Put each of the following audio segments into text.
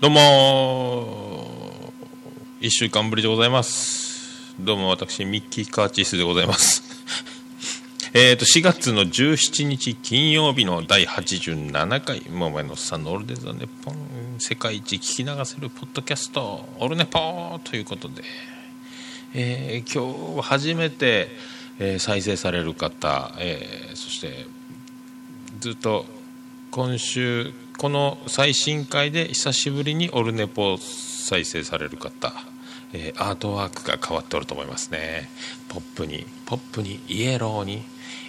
どうも1週間ぶりでございます。どうも私ミッキー・カーチスでございます。えっと4月の17日金曜日の第87回「桃屋のさんのオールデザネポン」世界一聞き流せるポッドキャスト「オルネポ」ということで、えー、今日初めて、えー、再生される方、えー、そしてずっと今週この最新回で久しぶりにオルネポ再生される方、えー、アートワークが変わっておると思いますね。ポップにポップにイエローに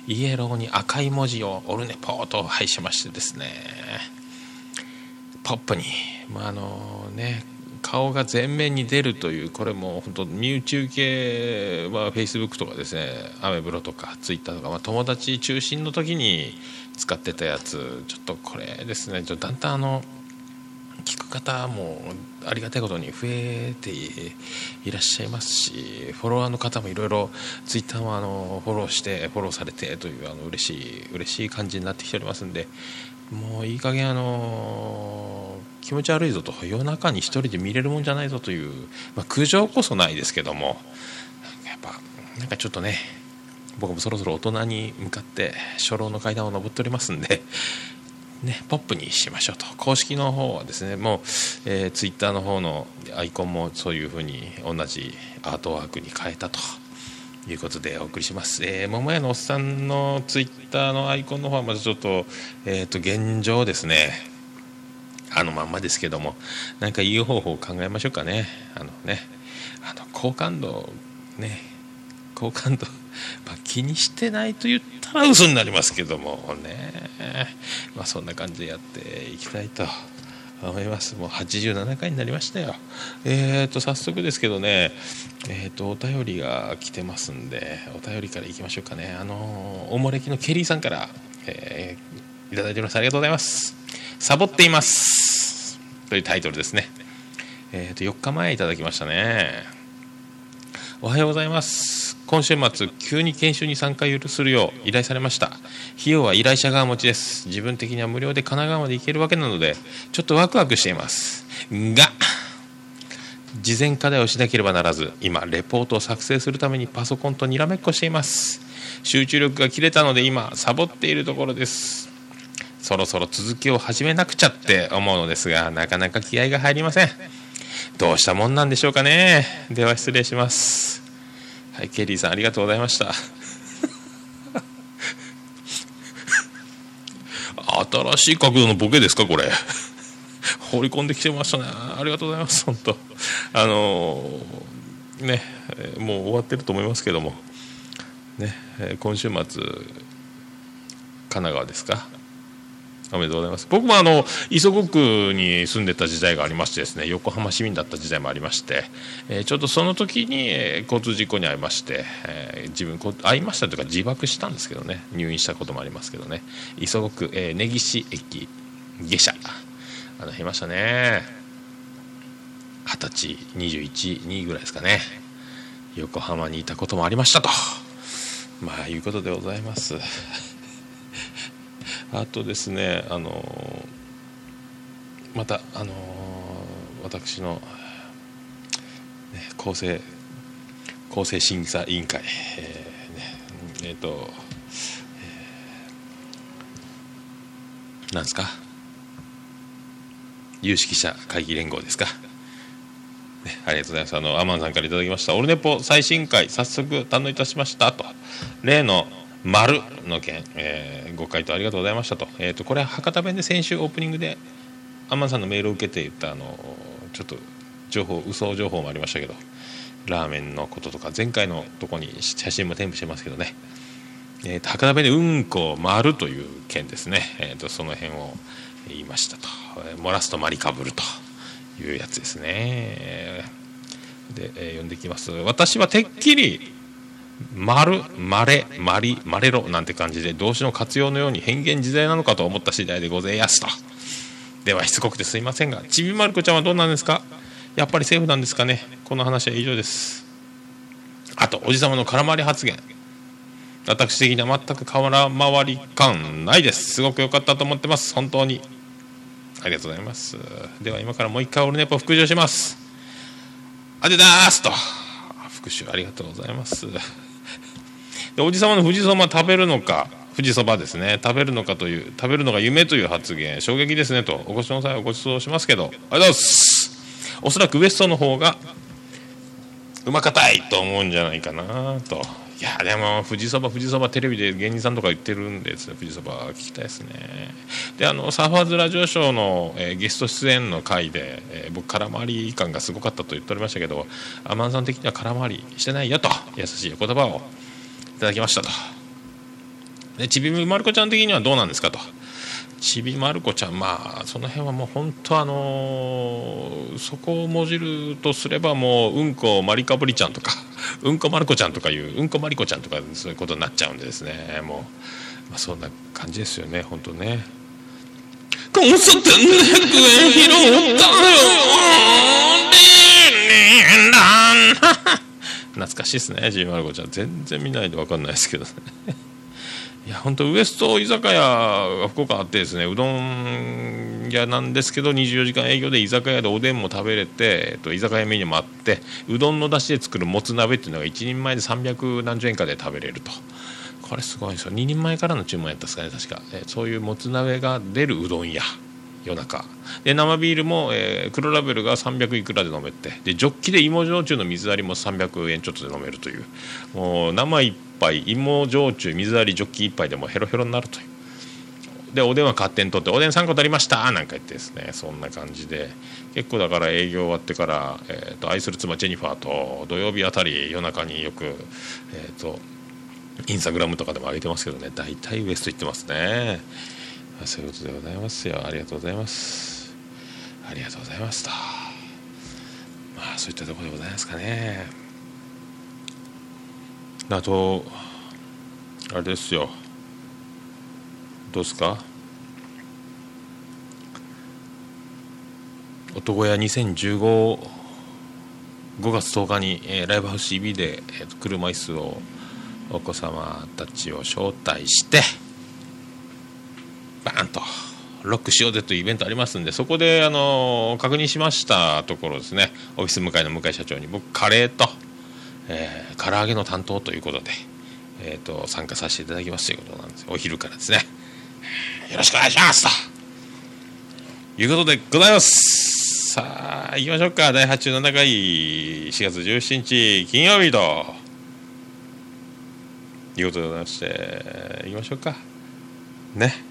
イエローに赤い文字をオルネポと配しましてですね。ポップに、まあ、あのね顔が前面に出るというこれも本当身内受けはフェイスブックとかですねアメブロとかツイッターとか、まあ、友達中心の時に使ってたやつちょっとこれですねちょだんだんあの聞く方もありがたいことに増えていらっしゃいますしフォロワーの方もいろいろツイッターもあのフォローしてフォローされてというあの嬉しい嬉しい感じになってきておりますんでもういい加減あの気持ち悪いぞと夜中に1人で見れるもんじゃないぞという、まあ、苦情こそないですけどもやっぱなんかちょっとね僕もそろそろ大人に向かって初老の階段を上っておりますんで、ね、ポップにしましょうと。公式の方はですねもう、えー、ツイッターの方のアイコンもそういうふうに同じアートワークに変えたと。いうことでお送りします、えー、桃屋のおっさんのツイッターのアイコンの方はまずちょっと,、えー、と現状ですね。あのまんまですけども。何かいい方法を考えましょうかね。あのね。あの好感度ね。好感度まあ、気にしてないと言ったら嘘になりますけどもね、まあ、そんな感じでやっていきたいと思います。もう87回になりましたよ。えーと早速ですけどねえーとお便りが来てますんでお便りからいきましょうかね。あのおもれきのケリーさんから、えー、いただいております。ありがとうございます。サボっています。というタイトルですね。えーと4日前いただきましたね。おはようございます。今週末急に研修に参加するよう依頼されました。費用は依頼者側持ちです。自分的には無料で神奈川まで行けるわけなのでちょっとワクワクしています。が事前課題をしなければならず今レポートを作成するためにパソコンとにらめっこしています。集中力が切れたので今サボっているところです。そろそろ続きを始めなくちゃって思うのですがなかなか気合が入りません。どうしたもんなんでしょうかね。では失礼します。はいケリーさんありがとうございました。新しい角度のボケですかこれ。放り込んできてましたね。ありがとうございます本当。あのー、ねもう終わってると思いますけども。ね今週末神奈川ですか？おめでとうございます。僕もあの磯子区に住んでた時代がありましてですね横浜市民だった時代もありまして、えー、ちょうどその時に、え、交通事故に遭いまして、えー、自分こ会いましたというか自爆したんですけどね入院したこともありますけどね。磯子区、え根岸駅下車。あの減りましたね。二十歳21、2ぐらいですかね。横浜にいたこともありましたと。まあいうことでございます。あとですねあのまたあの私の、ね、構成構成審査委員会えー、ね、えー、と、えー、なんですか？有識者会議連合ですか？ね、ありがとうございます。あの、アマンさんからいただきました。オルネポ最新回、早速堪能いたしましたと。例の丸の件、えー、ご回答ありがとうございましたと,、えーと、これは博多弁で先週オープニングでアンマンさんのメールを受けて言ったあのちょっと情報嘘情報もありましたけどラーメンのこととか前回のとこに写真も添付してますけどね、えーと、博多弁でうんこ丸という件ですね、えーと、その辺を言いましたと。漏らすとマリかぶるというやつですね。で、えー、読んでいきます。私はてっきり丸、まれ、まり、まれろなんて感じで動詞の活用のように変幻自在なのかと思った次第でございますと。ではしつこくてすいませんが、ちびまる子ちゃんはどうなんですか？やっぱりセーフなんですかね？この話は以上です。あと、おじさまの空回り発言。私的には全く空回り感ないです。すごく良かったと思ってます。本当に。ありがとうございますでは今からもう一回オルネポ復習しますあでだーすと復習ありがとうございますでおじさまの富士そば食べるのか富士そばですね。食べるのかという食べるのが夢という発言。衝撃ですねと。お越しの際はごちそうしますけど。ありがとうございます。おそらくウエストの方がうまかたい。と思うんじゃないかなと。いやでも富士そば富士そばテレビで芸人さんとか言ってるんです富士そば聞きたいですね。であのサーファーズラジオショーの、えー、ゲスト出演の回で、えー、僕空回り感がすごかったと言っておりましたけどアマンさん的には空回りしてないよと。優しい言葉をただきましたと。でちびまる子ちゃん的にはどうなんですかと。ちびまる子ちゃんまあその辺はもう本当あのー、そこをもじるとすればもううんこまりかぶりちゃんとか うんこまる子ちゃんとかいううんこまりこちゃんとかそういうことになっちゃうんでですね。もう、まあ、そんな感じですよね本当ね。コンサート100円拾ったよ。懐かしいですねちびまる子ちゃん。全然見ないで分かんないですけどね。いや本当ウエスト居酒屋が福岡あってですねうどん屋なんですけど24時間営業で居酒屋でおでんも食べれて、えっと、居酒屋メニューもあってうどんの出汁で作るもつ鍋っていうのが1人前で300何十円かで食べれると。これすごいんですよ。2人前からの注文やったんですかね確か、えそういうもつ鍋が出るうどん屋。夜中。で生ビールも、えー、黒ラベルが300いくらで飲めて。でジョッキで芋焼酎の水割りも300円ちょっとで飲めるという。もう生一杯芋焼酎水割りジョッキ1杯でもヘロヘロになるという。でお電話勝手に取って「おでん3個取りました」なんか言ってですね。そんな感じで。結構だから営業終わってから、えーと、愛する妻ジェニファーと土曜日あたり夜中によく、えーと、インスタグラムとかでも上げてますけどね。大体ウエスト行ってますね。そういうことでございますよ。ありがとうございます。ありがとうございますとまあそういったところでございますかね。あとあれですよ。どうですか？男屋20155月10日に、えー、ライブハウス CB で、えー、車椅子をお子様たちを招待してロックしようぜというイベントありますんでそこであの確認しましたところですね。オフィス向かいの向井社長に僕カレーと、えー、唐揚げの担当ということで、えーと、参加させていただきますということなんです。お昼からですね。よろしくお願いしますと。いうことでございます。さあ行きましょうか。第87回4月17日金曜日と。いうことでございまして行きましょうか。ね。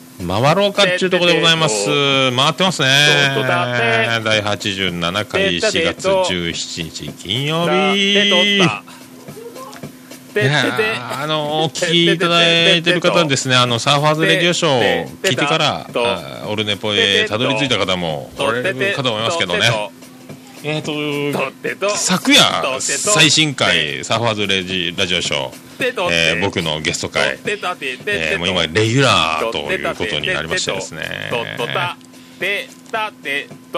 回ろうかっちゅうとこでございます。回ってますね。第87回4月17日金曜日。いやあのお聞きいただいてる方ですねあのサーファーズレディオショーを聞いてからオルネポへたどり着いた方もおられるかと思いますけどねえっ、と。昨夜最新回サーファーズレジラジオショーえー、僕のゲスト会、えー、もう今レギュラーということになりましてですね。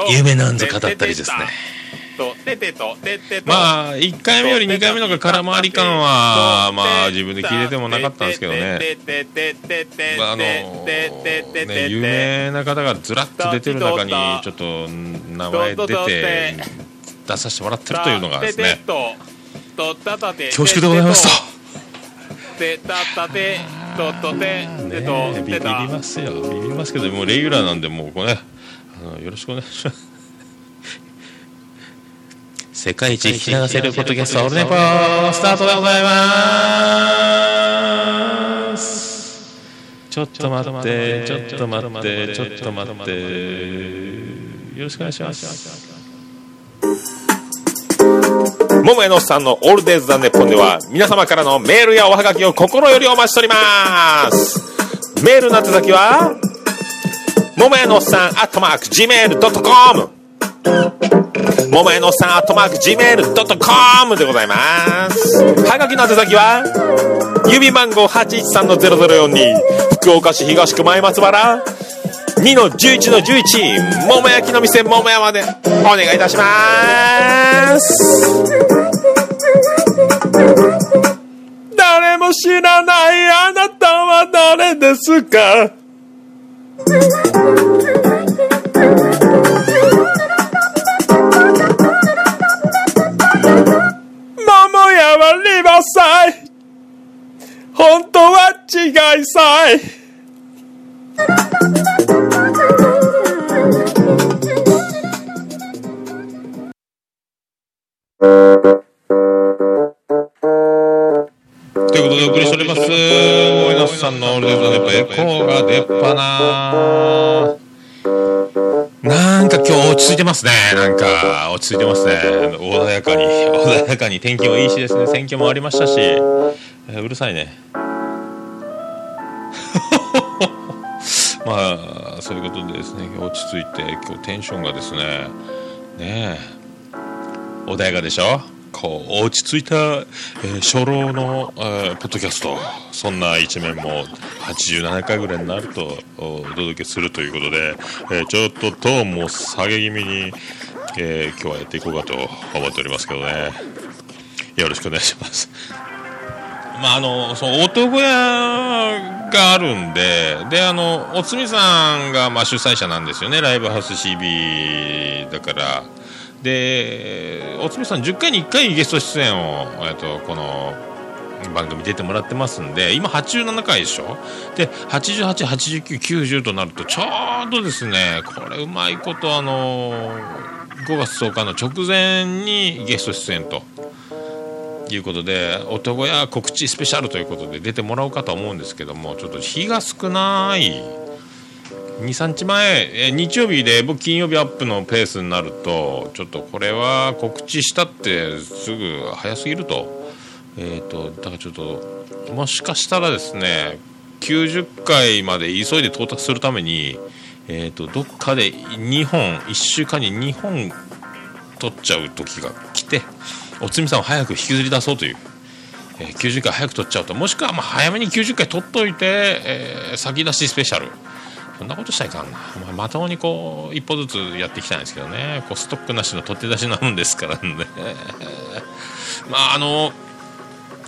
夢なんぞ語ったりですねまあ1回目より2回目のが空回り感はまあ自分で聞いててもなかったんですけどねあのね有名な方がずらっと出てる中にちょっと名前出て出させてもらってるというのがですね恐縮でございますと。てたたてととててとビビりますよビビりますけどもうレギュラーなんでもうこれ、ね、あのよろしくお願いします世界一聞き流せるポッドキャストオールネポスタートでございますちょっと待ってちょっと待ってちょっと待ってよろしくお願いします桃屋のさんのオールデイズ・ザ・ネッポンでは皆様からのメールやおはがきを心よりお待ちしておりますメールの宛先は桃屋のさんアットマーク Gmail.com 桃屋のさんアットマーク Gmail.com でございます。はがきの宛先は郵便番号813-0042福岡市東区前松原2の11の11桃焼きの店桃屋までお願いいたします。誰も知らないあなたは誰ですか？本当は違いさい。ということでお送りしております。森野さんのオールデイズの熱波エコーが出っ歯ななんか今日落ち着いてますね。なんか落ち着いてますね。穏やかに。穏やかに。天気もいいしですね。選挙もありましたし、えうるさいね。まあそういうことでですね。落ち着いて今日テンションがですね。ねえ。穏やかでしょ？こう落ち着いた、えー初老の、えーポッドキャスト。そんな一面も87回ぐらいになるとお届けするということで、えーちょっとトーンも下げ気味に、えー今日はやっていこうかと思っておりますけどね。よろしくお願いします。まああのそう男小屋があるんでであのおつみさんが、まあ、主催者なんですよね。ライブハウス CB だから。でおつみさん10回に1回ゲスト出演を、えっと、この番組出てもらってますんで今87回でしょ？で888990となるとちょうどですねこれうまいことあの5月10日の直前にゲスト出演と。いうことで男や告知スペシャルということで出てもらおうかと思うんですけどもちょっと日が少ない。23日前。え日曜日で僕金曜日アップのペースになるとちょっとこれは告知したってすぐ早すぎると,、えー、とだからちょっともしかしたらですね90回まで急いで到達するために、えー、とどっかで2本1週間に2本取っちゃう時が来ておつみさんを早く引きずり出そうという、えー90回早く取っちゃうともしくはまあ早めに90回取っといて、えー先出しスペシャル。そんなことしたいかんな、まあ、まともにこう一歩ずつやっていきたいんですけどね。こうストックなしの取って出しなんですからね。まああの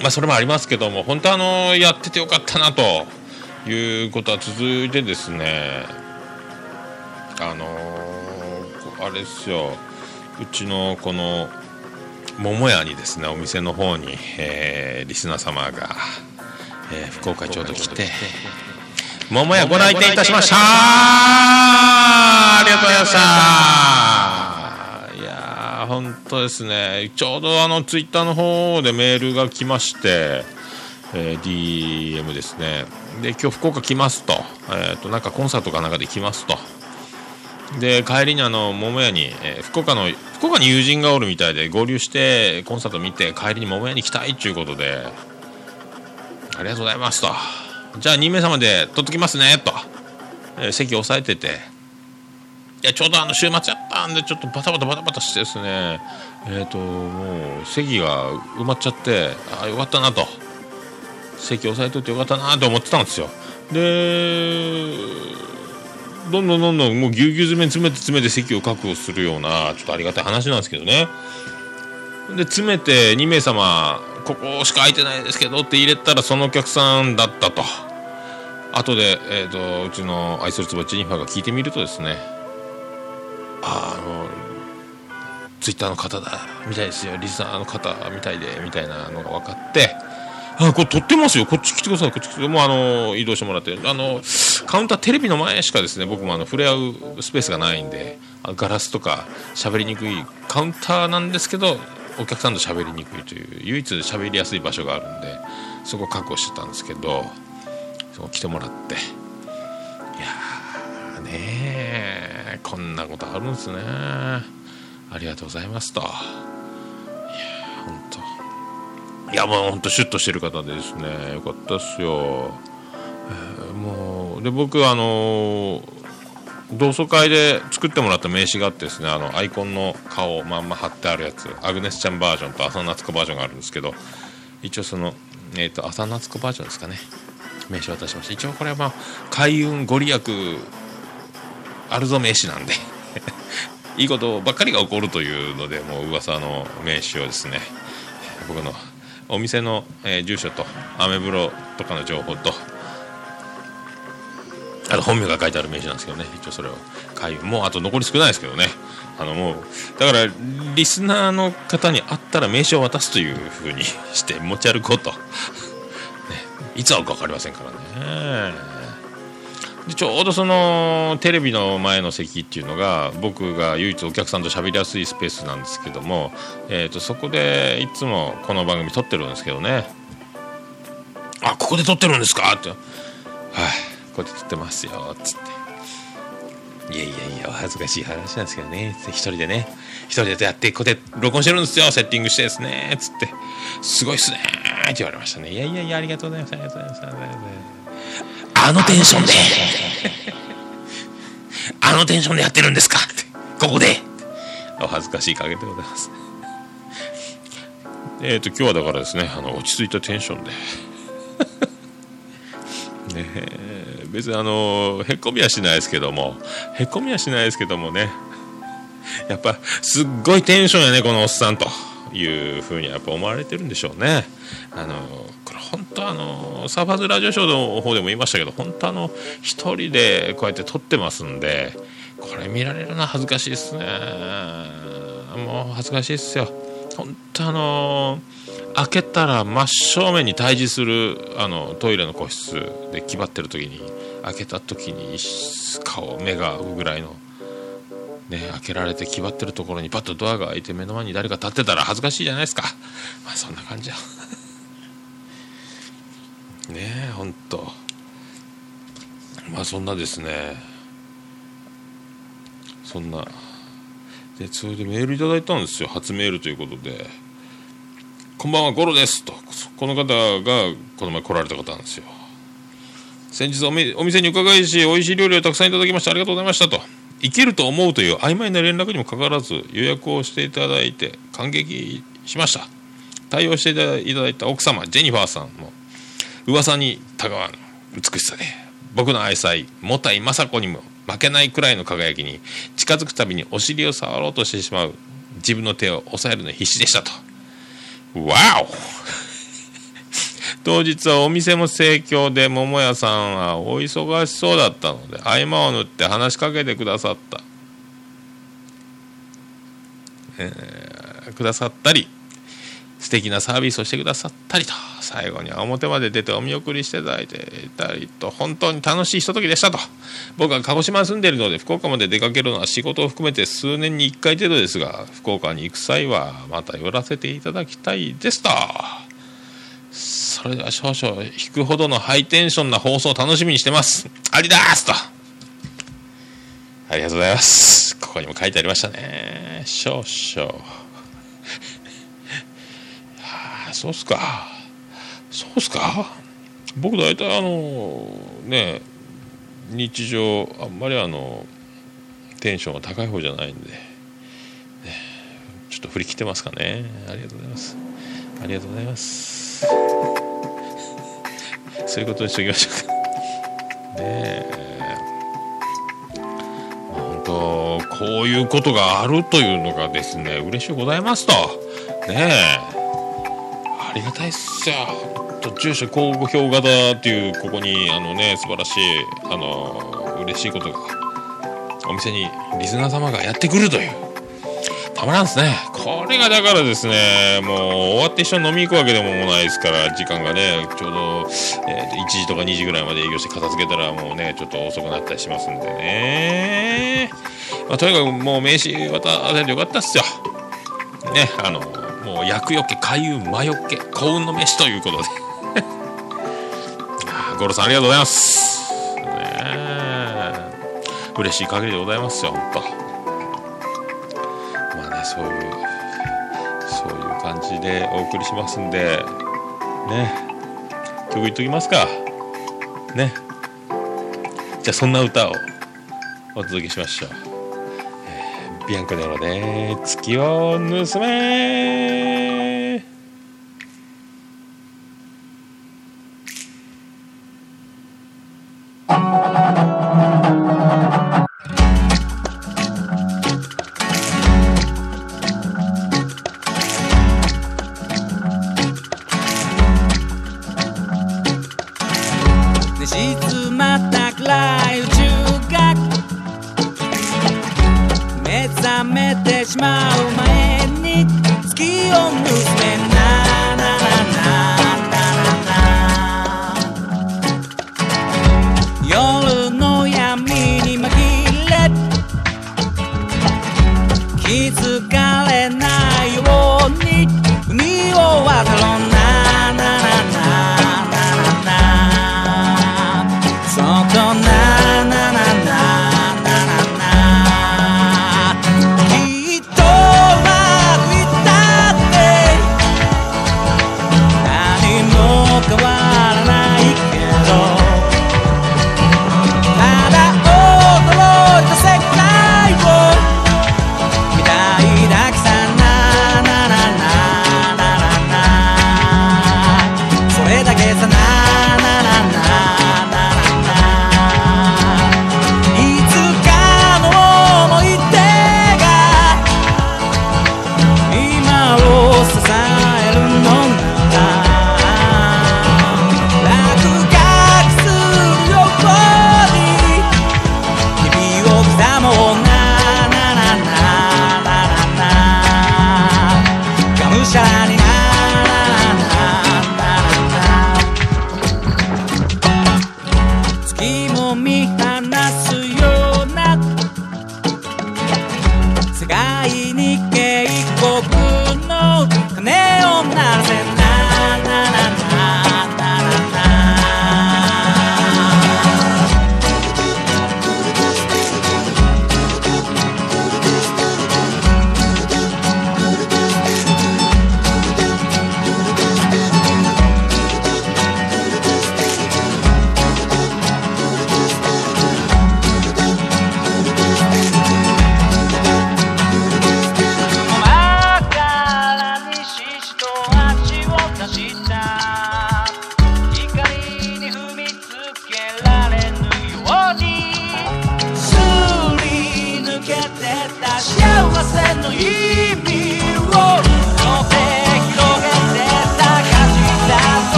まあそれもありますけども本当はあのやっててよかったなということは続いてですねあのこあれですよ。うちのこの桃屋にですねお店の方に、えーリスナー様が、えー福岡ちょうど来て桃屋ご来店いたしました。ありがとうございました。や本当ですね。ちょうどあのツイッターの方でメールが来まして、えー DM ですね。で今日福岡来ますと,、えー、となんかコンサートかなんかで来ますと。で帰りにあの桃屋に、えー福岡の福岡に友人がおるみたいで合流してコンサート見て帰りに桃屋に来たいっていうことでありがとうございますと。じゃあ2名様で取っときますねと、えー席押さえてて。いやちょうどあの週末やったんでちょっとバタバタバタバタしてですね。えっ、ともう席が埋まっちゃってああよかったなと。席押さえといてよかったなと思ってたんですよ。でどんどんどんどんもうぎゅうぎゅう詰め詰めて詰めて席を確保するようなちょっとありがたい話なんですけどね。で詰めて2名様ここしか空いてないですけどって入れたらそのお客さんだったと。後で、えー、とうちの愛するつばジェニファーが聞いてみるとですねああのツイッターの方だみたいですよ。リスナーの方みたいでみたいなのが分かってあこれ撮ってますよ。こっち来てください。こっち来てもうあの移動してもらって。あのカウンターテレビの前しかですね僕もあの触れ合うスペースがないんであガラスとか喋りにくいカウンターなんですけどお客さんと喋りにくいという唯一喋りやすい場所があるんでそこを確保してたんですけどそこ来てもらって。いやー。ねこんなことあるんですね。ありがとうございますと。いや本当いやもう本当シュッとしてる方でですねよかったっすよ、えーもうで僕あのー同窓会で作ってもらった名刺があってですねあのアイコンの顔をまんま貼ってあるやつアグネスちゃんバージョンと浅夏子バージョンがあるんですけど一応その、えーと、浅夏子バージョンですかね。名刺渡しました。一応これはまあ開運ご利益あるぞ名刺なんで。いいことばっかりが起こるというのでもう噂の名刺をですね。僕のお店の、え、住所とアメブロとかの情報とあと本名が書いてある名刺なんですけどね。一応それを開運。もうあと残り少ないですけどね。あのもうだからリスナーの方に会ったら名刺を渡すというふうにして持ち歩こうと、ね、いつ会うか分かりませんからね。でちょうどそのテレビの前の席っていうのが僕が唯一お客さんと喋りやすいスペースなんですけども、えー、とそこでいつもこの番組撮ってるんですけどね。あここで撮ってるんですか？って。はい、こうやって撮ってますよっつって。いやいやいや恥ずかしい話なんですけどね。一人でね。一人でやってこうやって録音してるんですよ。セッティングしてですね。っつって。すごいっすねって言われましたね。いやいやいやありがとうございます。ありがとうございます。あのテンションで。あのテンションでやってるんですか？ってここで。お恥ずかしい加減でございます。えっ、と今日はだからですねあの落ち着いたテンションで。ねえ別にあのへこみはしないですけども。へこみはしないですけどもね。やっぱすっごいテンションやねこのおっさんというふうにやっぱ思われてるんでしょうね。あの本当あのサーファーズラジオショーの方でも言いましたけど本当あの一人でこうやって撮ってますんでこれ見られるのは恥ずかしいですね。もう恥ずかしいですよ。本当あの開けたら真正面に対峙するあのトイレの個室で気張ってる時に開けた時に顔目が合うぐらいのね開けられて気張ってるところにパッとドアが開いて目の前に誰か立ってたら恥ずかしいじゃないですか。まあそんな感じやねえほんとまあそんなですね。そんな。でそれでメールいただいたんですよ。初メールということで「こんばんはゴロです」と。この方がこの前来られた方なんですよ。先日お店に伺いし美味しい料理をたくさんいただきましてありがとうございましたと。行けると思うという曖昧な連絡にもかかわらず予約をしていただいて感激しました。対応していただいた奥様ジェニファーさんも噂にたがわぬ美しさで僕の愛妻もたい雅子にも負けないくらいの輝きに近づくたびにお尻を触ろうとしてしまう自分の手を押さえるの必死でしたと。わお 当日はお店も盛況で桃屋さんはお忙しそうだったので合間を縫って話しかけてくださった、えー、くださったり。素敵なサービスをしてくださったりと最後には表まで出てお見送りしていただいていたりと本当に楽しいひとときでしたと僕は鹿児島に住んでいるので福岡まで出かけるのは仕事を含めて数年に1回程度ですが福岡に行く際はまた寄らせていただきたいですとそれでは少々引くほどのハイテンションな放送を楽しみにしてますありだーすとありがとうございますここにも書いてありましたね少々そうっすか。そうっすか。僕大体あのね日常あんまりあのテンションが高い方じゃないんで、ね、ちょっと振り切ってますかね。ありがとうございます。ありがとうございます。そういうことにしておきましょうか。ねえ。本当こういうことがあるというのがですね嬉しゅうございますと。ねえ。ありがたいっすよと住所交互表型っていうここにあのね素晴らしいあの嬉しいことが。お店にリスナー様がやってくるという。たまらんですね。これがだからですねもう終わって一緒に飲み行くわけでもないですから時間がねちょうど、えー、1時とか2時ぐらいまで営業して片付けたらもうねちょっと遅くなったりしますんでね、まあ、とにかくもう名刺渡せてよかったっすよ。ねあのもう厄除け開運魔除け幸運の飯ということで。五郎さんありがとうございます。ね嬉しい限りでございますよ本当。まあねそういうそういう感じでお送りしますんで。ね。曲言っときますか。ね。じゃあそんな歌をお届けしましょう、えービアンコネロで月を盗め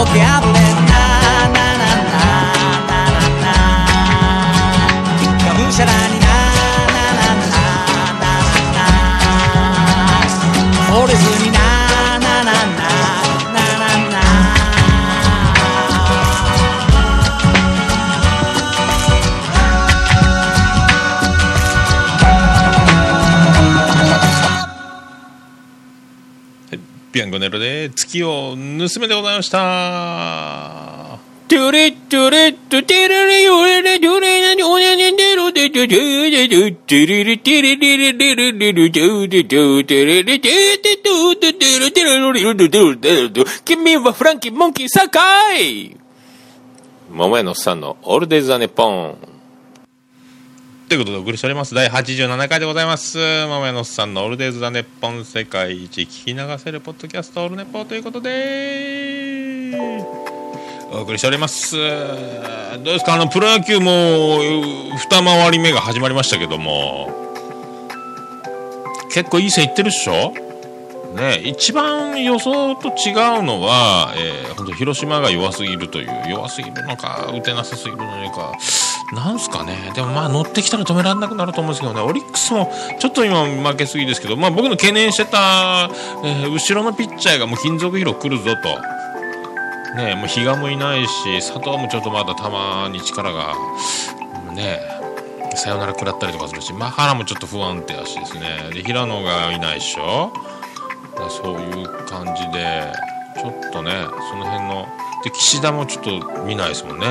輪を破ネロで月を盗めでございましたトゥレトゥレトテレレヨレレヨレレヨレレレロデトゥトゥレトゥテレレテレレレレレレレトゥテトゥテレレテテトゥテテレテレロリロドドドド君はフランキーモンキーサカイ桃屋のおっさんのオールデザ・ネッポン。ということでお送りしております。第87回でございます。桃屋のさんのオールデイズ・ザ・ネッポン世界一聞き流せるポッドキャストオールネポということでお送りしております。どうですか？あのプロ野球も二回り目が始まりましたけども結構いい線いってるっしょ？ね一番予想と違うのは、えー、本当広島が弱すぎるという弱すぎるのか打てなさすぎるのかなんすかね。でもまあ乗ってきたら止められなくなると思うんですけどね。オリックスもちょっと今負けすぎですけど、まあ、僕の懸念してた、えー後ろのピッチャーがもう金属疲労来るぞと。ねもう比嘉もいないし佐藤もちょっとまだたまに力がねサヨナラ食らったりとかするしマハラもちょっと不安定だしですね。で平野がいないでしょ。そういう感じでちょっとねその辺ので岸田もちょっと見ないですもんね。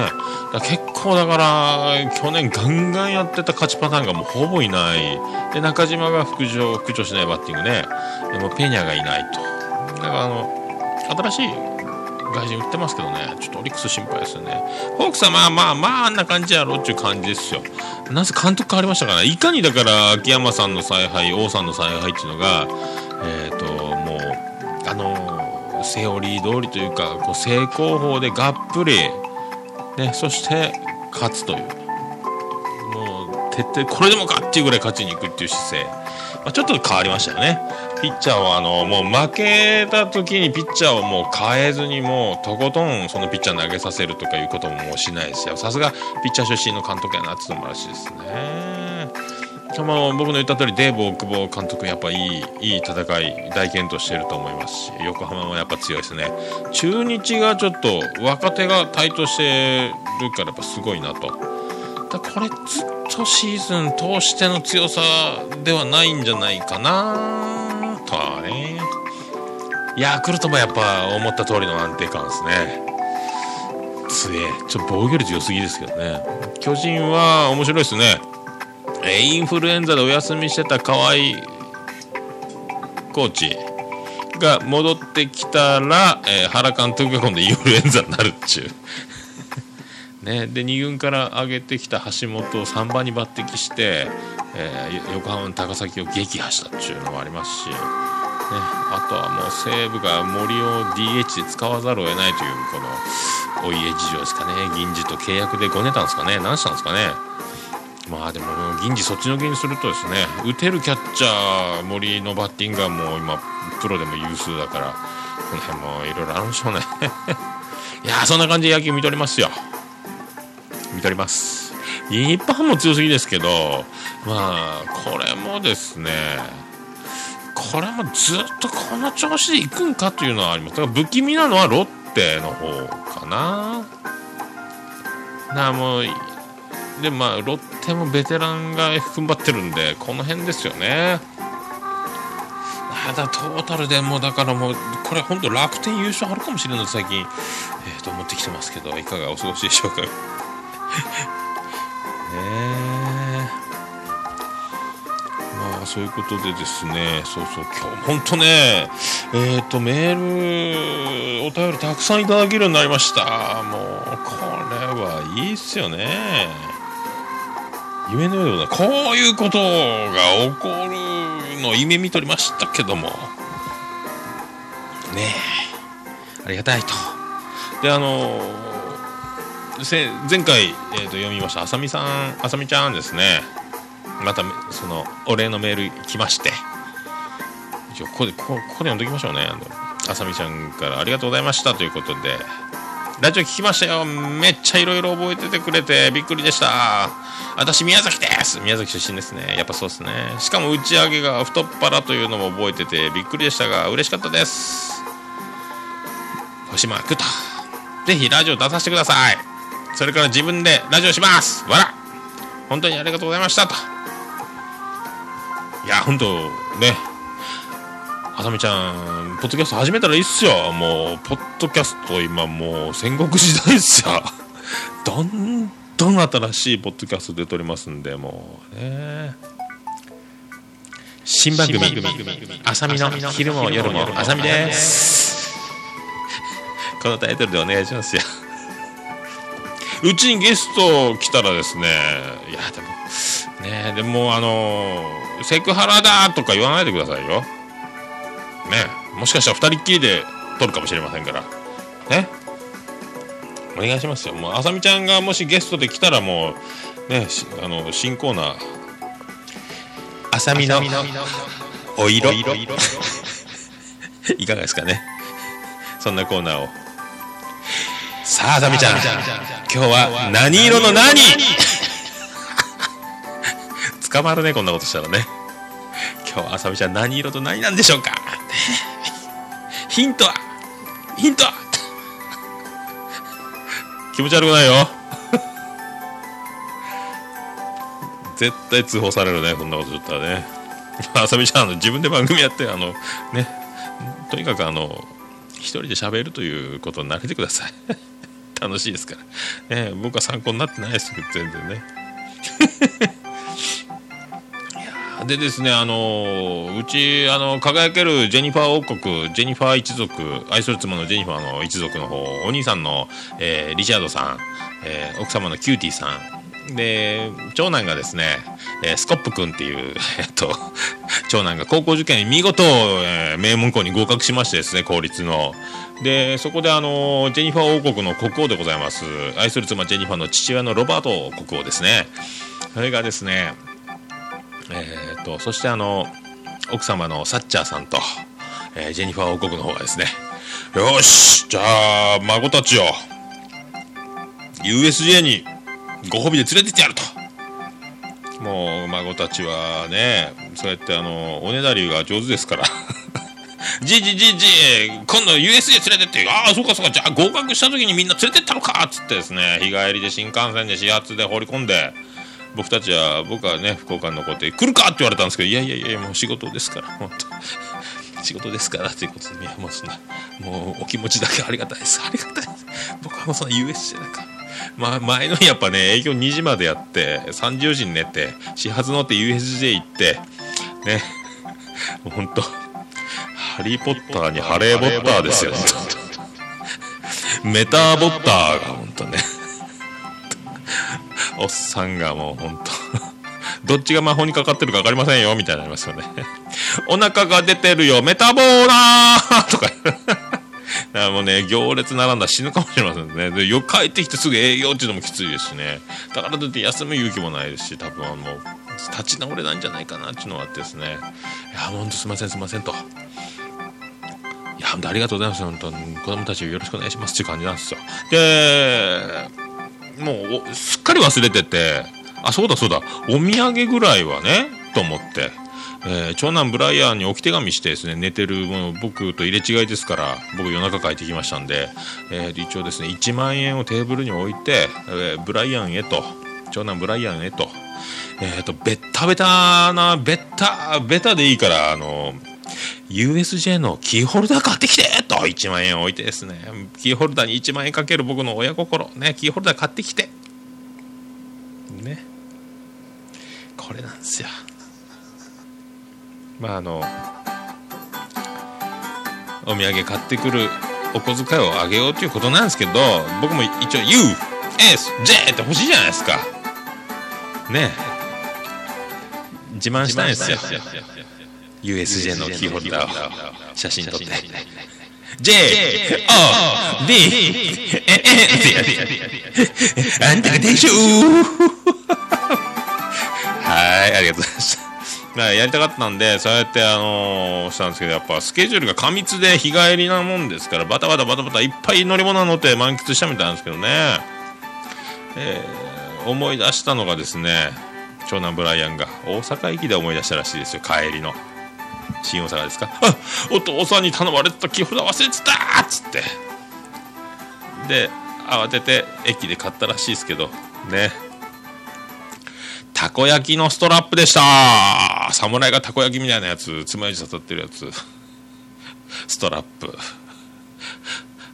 だ結構だから去年ガンガンやってた勝ちパターンがもうほぼいない。で中島が復調復調しないバッティングね。でもペニャがいないと。だからあの新しい外人売ってますけどね、ちょっとオリックス心配ですよね。ホークスはまあまあまああんな感じやろっていう感じですよ。なぜ監督変わりましたから、いかにだから秋山さんの采配、王さんの采配っていうのが、えっ、と、もう、あの、セオリー通りというか、こう正攻法でがっぷり、ね、そして勝つという。もう、徹底、これでもかっていうぐらい勝ちに行くっていう姿勢。まあ、ちょっと変わりましたよね。ピッチャーはあのもう負けた時にピッチャーをもう変えずにもうとことんそのピッチャー投げさせるとかいうことももうしないですよ。さすがピッチャー出身の監督やなっていうのもあるしですね。まあ僕の言った通りデーブ大久保監督やっぱいいいい戦い大健闘してると思いますし横浜もやっぱ強いですね。中日がちょっと若手が台頭してるからやっぱすごいなと。だこれずっとシーズン通しての強さではないんじゃないかなとはね。ヤクルトもやっぱ思った通りの安定感ですね。強え。ちょっと防御率良すぎですけどね。巨人は面白いですね。えインフルエンザでお休みしてた河合コーチが戻ってきたら、えー原監督が今度インフルエンザになるっちゅう。ね、で2軍から上げてきた橋本を3番に抜擢して、えー横浜の高崎を撃破したっていうのもありますし、ね、あとはもう西武が森を DH で使わざるを得ないというこのお家事情ですかね。銀次と契約でごねたんですかね。何したんですかね。まあでも銀次そっちのけにするとですね打てるキャッチャー森のバッティングがもう今プロでも有数だからこの辺もいろいろあるんでしょうね。いやーそんな感じで野球見とりますよ。見とります。日本も強すぎですけどまあこれもですねこれもずっとこの調子でいくんかというのはあります。だから不気味なのはロッテの方かな。なあもうでまあロッテもベテランが踏ん張ってるんでこの辺ですよね。あだトータルでもうだからもうこれ本当楽天優勝あるかもしれない最近。えー、と思ってきてますけどいかがお過ごしでしょうか。ね まあそういうことでですね。そうそう。今日本当ねえっ、とメールお便りたくさんいただけるようになりました。もうこれはいいっすよね。夢のようなこういうことが起こるの夢見とりましたけども。ねえ。ありがたいと。であの前回、えー、と読みましたあさみさんあさみちゃんですね。またそのお礼のメール来まして。一応ここでここここで読んどきましょうね。あのあさみちゃんからありがとうございましたということで。ラジオ聞きましたよ。めっちゃいろいろ覚えててくれてびっくりでした。私宮崎です。宮崎出身ですね。やっぱそうですね。しかも打ち上げが太っ腹というのも覚えててびっくりでしたが嬉しかったです。星マークと。ぜひラジオ出させてください。それから自分でラジオします。わら。本当にありがとうございましたと。いや本当ね。あさみちゃんポッドキャスト始めたらいいっすよ。もうポッドキャスト今もう戦国時代っすよ。どんどん新しいポッドキャスト出ておりますんでもうね。新番組「あさみの昼も夜もあさみ」です。このタイトルでお願いしますよ。うちにゲスト来たらですねいやでもねでもあのセクハラだとか言わないでくださいよね。もしかしたら二人っきりで撮るかもしれませんから。ね。お願いしますよ。もうあさみちゃんがもしゲストで来たらもうねしあの新コーナー。あさみのお色。いかがですかね。そんなコーナーを。さああさみちゃん。今日は何色の何。捕まるねこんなことしたらね。今日あさみちゃん何色と何なんでしょうかヒントはヒントは。気持ち悪くないよ。絶対通報されるねこんなこと言ったらね。あさみちゃんあの自分で番組やってあのね。とにかくあの一人で喋るということに慣れてください。楽しいですから、ね、僕は参考になってないです全然ね。でですねあのうちあの輝けるジェニファー王国ジェニファー一族愛する妻のジェニファーの一族の方お兄さんの、えーリチャードさん、えー奥様のキューティーさんで長男がですね、えースコップ君っていう、えっと、長男が高校受験見事、え名門校に合格しましてですね公立の。でそこであのジェニファー王国の国王でございます愛する妻ジェニファーの父親のロバート国王ですね。それがですねえー、とそしてあの奥様のサッチャーさんと、えージェニファー王国の方がですねよしじゃあ孫たちを USJ にご褒美で連れてってやると。もう孫たちはねそうやってあのおねだりが上手ですから。じいじいじじ今度 USJ 連れてって。ああそうかそうか。じゃあ合格した時にみんな連れてったのか。っつってですね日帰りで新幹線で始発で放り込んで僕たちは僕はね福岡に残って来るかって言われたんですけどいやいやいやもう仕事ですから本当。仕事ですからということでいやもうそんもうお気持ちだけありがたいです。ありがたいです。僕はもうその USJ なんかまあ、前の日やっぱね営業2時までやって3時4時に寝て始発乗って USJ 行ってね。もうほんとハリー・ポッターにハレー・ボッターですよメター・ボッターが本当。ねおっさんがもう本当。どっちが魔法にかかってるか分かりませんよ。みたいになりますよね。お腹が出てるよ。メタボーラー！とか。だからもうね行列並んだら死ぬかもしれませんね。でよ帰ってきてすぐ営業っていうのもきついですしね。だからといって休む勇気もないですし多分あの立ち直れないんじゃないかなっていうのがあってですね。いやほんとすいませんすいませんと。いや本当ありがとうございます。本当に。子供たちよろしくお願いしますっていう感じなんですよ。でもうすっかり忘れててあそうだそうだお土産ぐらいはねと思って、えー長男ブライアンに置き手紙してですね寝てるもう僕と入れ違いですから僕夜中帰ってきましたんで、えー一応ですね1万円をテーブルに置いて、えーブライアンへと長男ブライアンへと。えっ、とベッタベタなベッタベタでいいからあの USJ のキーホルダー買ってきてと1万円置いてですね。キーホルダーに1万円かける僕の親心。ねキーホルダー買ってきて。ね。これなんですよ。まああのお土産買ってくるお小遣いをあげようということなんですけど僕も一応 USJ って欲しいじゃないですか。ね。自慢したいんですよ。USJ のキーホルダーを写真撮って。J O D A N ってやってあんたがでしょはいありがとうございましたまあやりたかったんでそうやってあのーしたんですけどやっぱスケジュールが過密で日帰りなもんですからバタバタバタバタいっぱい乗り物乗って満喫したみたいなんですけどね。えー思い出したのがですね長男ブライアンが大阪駅で思い出したらしいですよ帰りの新大阪ですか？あお父さんに頼まれてたキーホルダー忘れてたっつって。で慌てて駅で買ったらしいですけどね。たこ焼きのストラップでした。侍がたこ焼きみたいなやつつまようじ刺さってるやつ。ストラップ。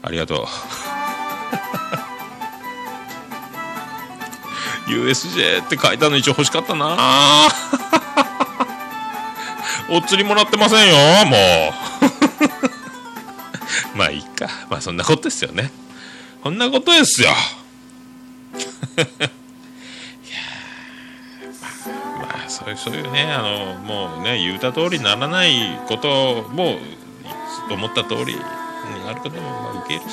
ありがとう。USJ って書いたの一応欲しかったな。お釣りもらってませんよもう。まあいいか。まあそんなことですよね。こんなことですよ。いやまあまあそういうそういうねあのもうね言うた通りにならないことも思った通りになることもまあ受け入れ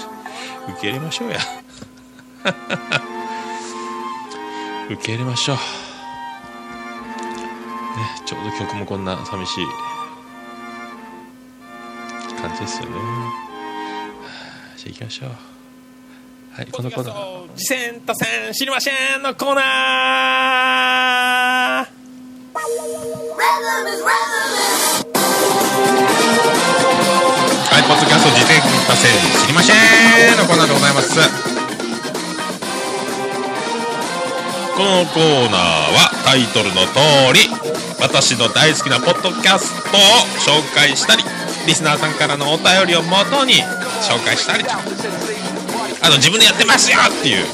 受け入れましょうや。受け入れましょう。ちょうど曲もこんな寂しい。感じですよね。じゃあ行きましょう。はいこのコーナー「次戦と戦知りません」のコーナー。はい、ポッドキャスト、次戦、達成、知りませんのコーナーでございます。このコーナーはタイトルの通り私の大好きなポッドキャストを紹介したりリスナーさんからのお便りをもとに紹介したりと。あと自分でやってますよっていう。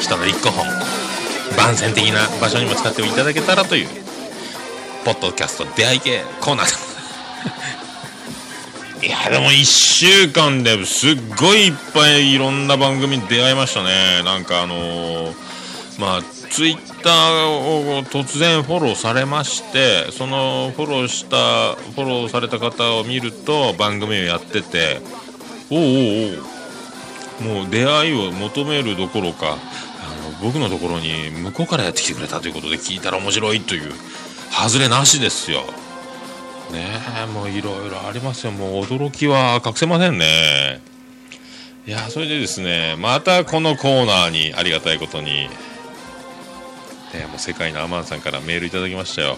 人の立候補番宣的な場所にも使っていただけたらというポッドキャスト出会い系コーナー。いやでも1週間ですっごいいっぱいいろんな番組に出会いましたね。なんかあのーまあツイッターを突然フォローされましてそのフォローしたフォローされた方を見ると番組をやってておうおうおうもう出会いを求めるどころかあの僕のところに向こうからやってきてくれたということで聞いたら面白いという外れなしですよ。ね。もういろいろありますよ。もう驚きは隠せませんね。いやそれでですねまたこのコーナーにありがたいことに、ね、もう世界のアマンさんからメールいただきましたよ。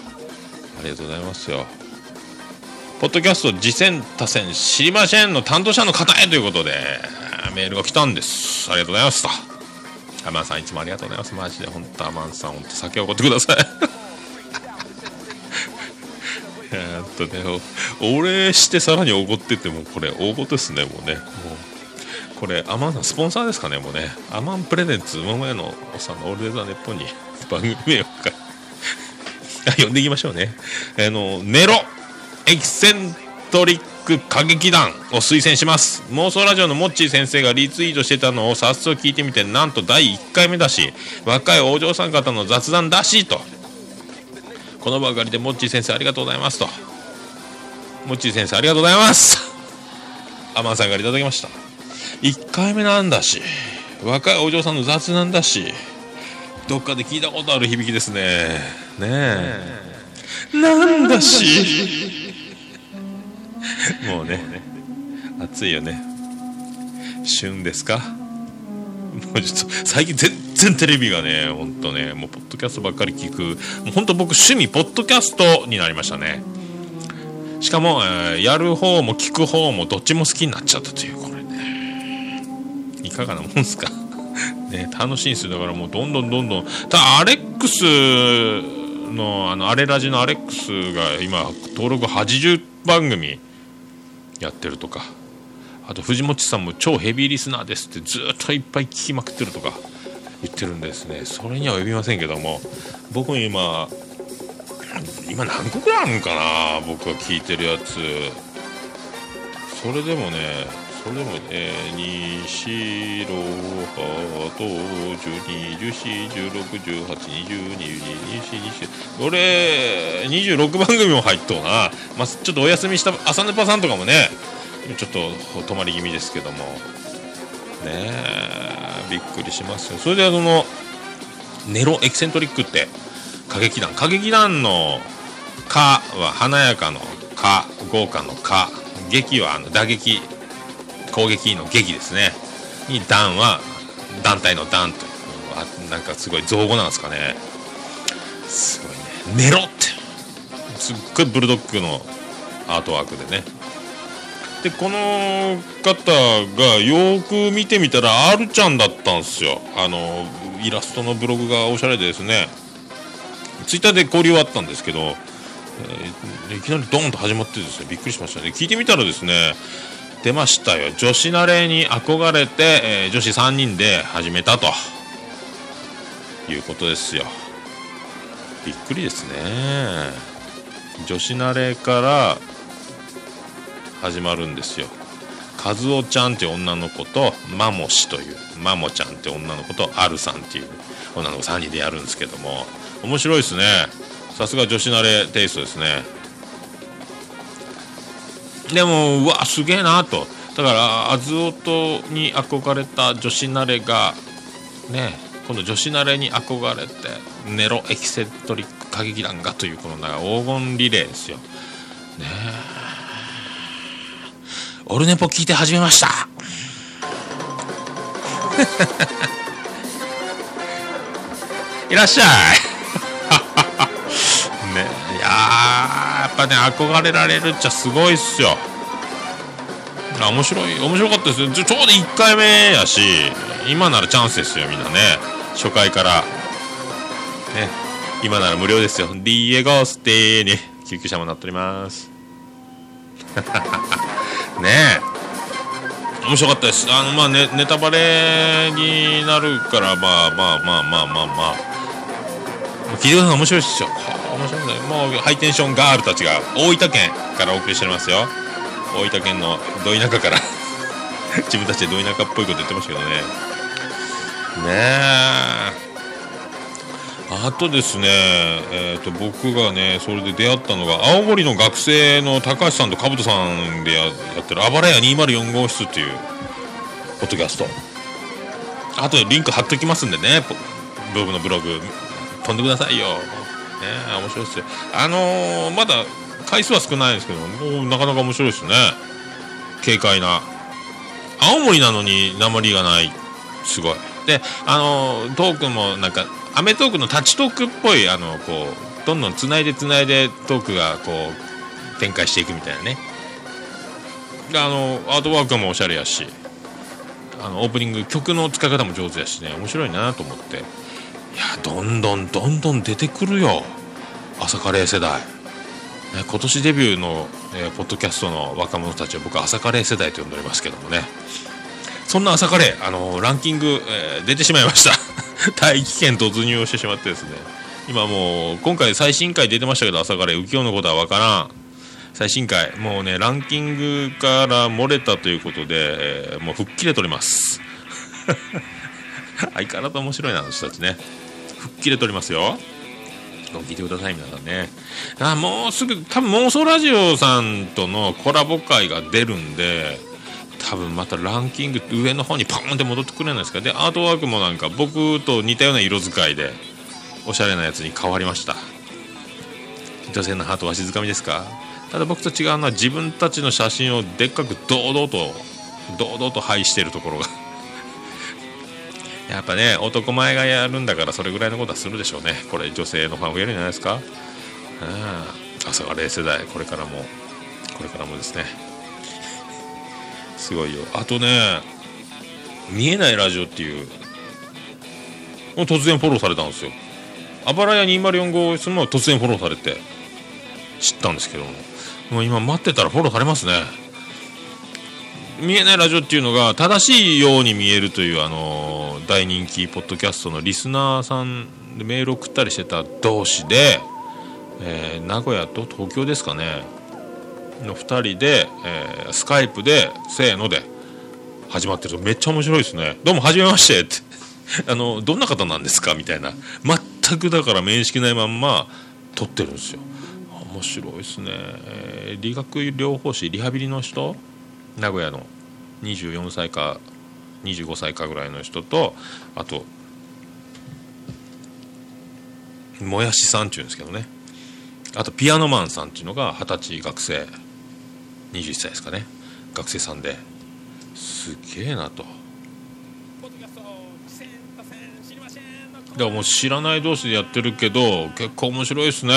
ありがとうございますよ。ポッドキャスト次戦多戦知りませんの担当者の方へということでメールが来たんです。ありがとうございますとアマンさんいつもありがとうございます。マジで。本当アマンさん本当酒をおごってくださいえーっとねお礼してさらにおごっててもこれ大事ですねもうね。もうこれアマンさんスポンサーですかねもうね。アマンプレゼンツ桃屋のおっさんのオールデザーネッポに番組名をか あ呼んでいきましょうね。あのネロエキセントリック歌劇団を推薦します。妄想ラジオのモッチー先生がリツイートしてたのを早速聞いてみてなんと第1回目だし若いお嬢さん方の雑談だしと。この場かりでモッチー先生ありがとうございますと。モッチー先生ありがとうございます。アマンさんからいただきました。1回目なんだし若いお嬢さんの雑談だしどっかで聞いたことある響きですね。ねえ。なんだし。もうね暑いよね。旬ですか？もうちょっと最近全然テレビがねほんとねもうポッドキャストばっかり聞く。もうほんと僕趣味ポッドキャストになりましたね。しかも、えーやる方も聞く方もどっちも好きになっちゃったというこれね。いかがなもんですか。ね楽しいんですよ。だからもうどんどんどんどん。ただアレックスのあのアレラジのアレックスが今登録80番組やってるとか。あと藤本さんも超ヘビーリスナーですってずっといっぱい聞きまくってるとか言ってるんですね。それには及びませんけども。僕今今何個くらいあるんかな僕が聞いてるやつ。それでもねそれでもね西ロハと121416182222俺26番組も入っとうな、まあ、ちょっとお休みした朝ネパさんとかもねちょっと泊まり気味ですけども。ねえびっくりしますよ。それであのネロエキセントリックって歌劇団。歌劇団の「か」は華やかの「か」豪華の「か」劇はあの打撃攻撃の劇ですね。に団は団体の団というあなんかすごい造語なんですかね。すごいね。ネロって。すっごいブルドッグのアートワークでね。でこの方がよく見てみたら R ちゃんだったんですよ。あのイラストのブログがおしゃれでですね。ツイッターで交流はあったんですけど、えーいきなりドーンと始まってですねびっくりしましたね。聞いてみたらですね出ましたよ。女子慣れに憧れて、えー女子3人で始めたと。いうことですよ。びっくりですね。女子慣れから始まるんですよ。和夫ちゃんって女の子とマモシというマモちゃんって女の子とアルさんっていう女の子3人でやるんですけども面白いですね。さすが女子慣れテイストですね。でもうわすげえなと。だからアズオトに憧れた女子慣れがねこの女子慣れに憧れてネロエキセントリック歌劇団がというこのな黄金リレーですよ。ねえ。オルネポ聞いて始めました。いらっしゃい。ね。いややっぱね憧れられるっちゃすごいっすよ。面白い面白かったですよ。ちょちょうど1回目やし今ならチャンスですよみんなね。初回から。ね。今なら無料ですよ。ディエゴステーに救急車もなっております。ね。え面白かったです。あのまあねネタバレになるからまあまあまあまあまあまあ。聞いてください。面白いっすよ面白いね。もうハイテンションガールたちが大分県からお送りしておりますよ。大分県のど田舎から。自分たちでど田舎っぽいこと言ってましたけどね。ねえ。あとですね、えー、と僕がねそれで出会ったのが青森の学生の高橋さんと兜さんでややってる「あばらや204号室」っていうポッドキャスト。あとでリンク貼っときますんでねブログのブログ。飛んでくださいよ。ね面白いですよ。あのー、まだ回数は少ないですけどもうなかなか面白いですね。軽快な。青森なのに鉛がない。すごい。であのー、トークもなんかアメトークのタッチトークっぽいあのこうどんどんつないでつないでトークがこう展開していくみたいなね。であのアートワークもおしゃれやし。あのオープニング曲の使い方も上手やしね。面白いなと思って。やどんどんどんどん出てくるよ。朝カレー世代、ね、今年デビューの、えー、ポッドキャストの若者たちは僕朝カレー世代と呼んでおりますけどもね。そんな朝カレー、あのー、ランキング、えー、出てしまいました。大気圏突入をしてしまってですね。今もう今回最新回出てましたけど朝カレー浮世のことは分からん。最新回もうねランキングから漏れたということで、えー、もう吹っ切れております。相変わらず面白いなあの人たちね。吹っ切れておりますよ。聞いてください皆さんね。あもうすぐ多分妄想ラジオさんとのコラボ会が出るんで多分またランキング上の方にパーンって戻ってくるじゃないですか。でアートワークもなんか僕と似たような色使いでおしゃれなやつに変わりました。女性のハートは静かみですか。ただ僕と違うのは自分たちの写真をでっかく堂々と堂々と配してるところが。やっぱね男前がやるんだからそれぐらいのことはするでしょうね。これ女性のファン増えるんじゃないですか？うん。朝が0世代これからも。これからもですね。すごいよ。あとね見えないラジオっていう。突然フォローされたんですよ。あばらや204号室も突然フォローされて知ったんですけどもう今待ってたらフォローされますね。見えないラジオっていうのが正しいように見えるというあの大人気ポッドキャストのリスナーさんでメール送ったりしてた同士で、え、名古屋と東京ですかね。の2人で、えー、スカイプでせーので始まってるとめっちゃ面白いですね。どうもはじめまして。っ てあのどんな方なんですか？みたいな。全くだから面識ないまんま撮ってるんですよ。面白いですね、えー、理学療法士リハビリの人？名古屋の24歳か25歳かぐらいの人とあともやしさんっていうんですけどね。あとピアノマンさんっていうのが二十歳学生21歳ですかね。学生さんで。すげえなと。だからもう知らない同士でやってるけど結構面白いですね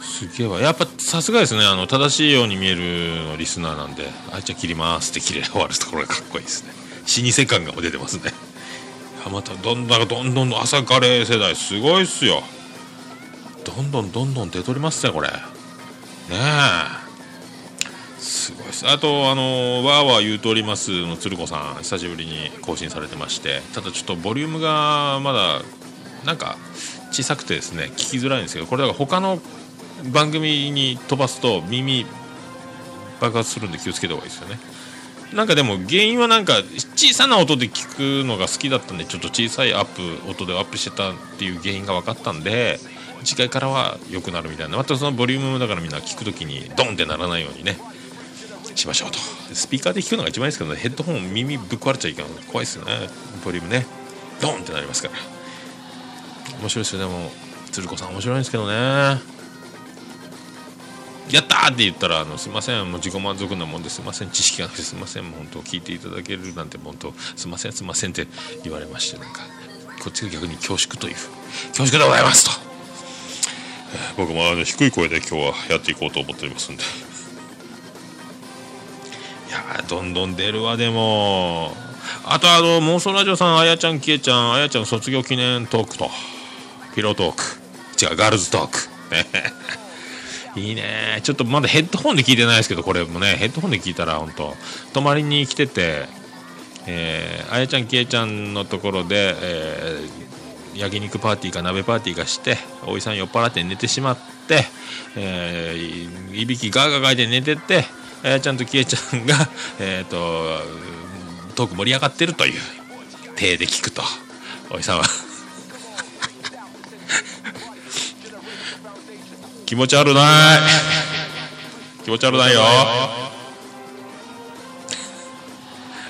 すげえわ。やっぱさすがですね。あの正しいように見えるのリスナーなんで「あいちゃん切ります」って切れ終わるところがかっこいいですね。老舗感が出てますね。またどんどんどんどん朝カレー世代すごいっすよ。どんどんどんどん出とりますねこれ。ねえ。すごいです。あとあのわーわー言うとおりますの鶴子さん久しぶりに更新されてまして。ただちょっとボリュームがまだなんか小さくてですね聞きづらいんですけどこれだから他の番組に飛ばすと耳爆発するんで気をつけた方がいいですよね。なんかでも原因はなんか小さな音で聞くのが好きだったんでちょっと小さいアップ音でアップしてたっていう原因が分かったんで次回からは良くなるみたいなまたそのボリュームだからみんな聞く時にドンってならないようにねしましょうと。スピーカーで聞くのが一番いいですけど、ね、ヘッドホン耳ぶっ壊れちゃいけない怖いですよね。ボリュームね。ドンってなりますから。面白いですよでも鶴子さん面白いんですけどね。やったーって言ったらあのすいませんもう自己満足なもんですいません知識がなくてすいませんもう本当聞いていただけるなんて本当すいませんすいませんって言われましてなんかこっちが逆に恐縮という恐縮でございますと僕もあの低い声で今日はやっていこうと思っておりますんで。いやどんどん出るわでも。あとあの妄想ラジオさんあやちゃんきえちゃんあやちゃん卒業記念トークと。ピロートーク。違うガールズトーク。いいね。ちょっとまだヘッドホンで聞いてないですけどこれもね。ヘッドホンで聞いたら本当泊まりに来ててえーあやちゃんきえちゃんのところで、えー焼肉パーティーか鍋パーティーかしておいさん酔っ払って寝てしまって、えーいびきガーガーガーで寝ててあやちゃんときえちゃんが、えー、とトーク盛り上がってるという体で聞くとおいさんは気持ち悪ない。気持ち悪ないよ。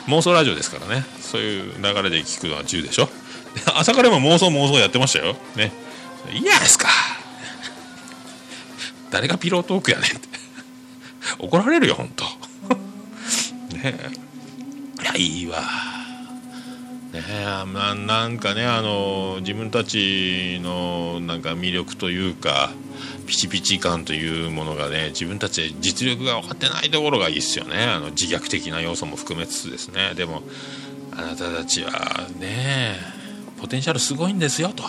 妄想ラジオですからね。そういう流れで聞くのは自由でしょ。で朝からも妄想妄想やってましたよ。ね。いいじゃないですか。誰がピロートークやねんって。怒られるよ本当。ね。えいやいいわ。ねえまあなんかねあの自分たちのなんか魅力というかピチピチ感というものがね自分たちで実力が分かってないところがいいっすよね。あの自虐的な要素も含めつつですね。でもあなたたちはねポテンシャルすごいんですよと。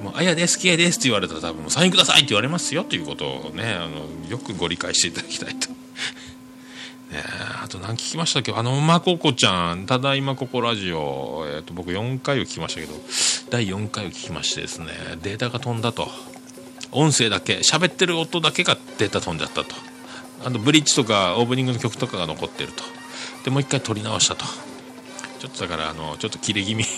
もうあやです、きえですって言われたら多分サインくださいって言われますよということをねあのよくご理解していただきたいと。ねあと何聞きましたっけ？あのまここちゃんただいまここラジオ、えー、と僕4回を聞きましたけど第4回を聞きましてですねデータが飛んだと。音声だけ喋ってる音だけがデータ飛んじゃったと。あのブリッジとかオープニングの曲とかが残ってると。でもう一回撮り直したと。ちょっとだからあのちょっと切れ気味。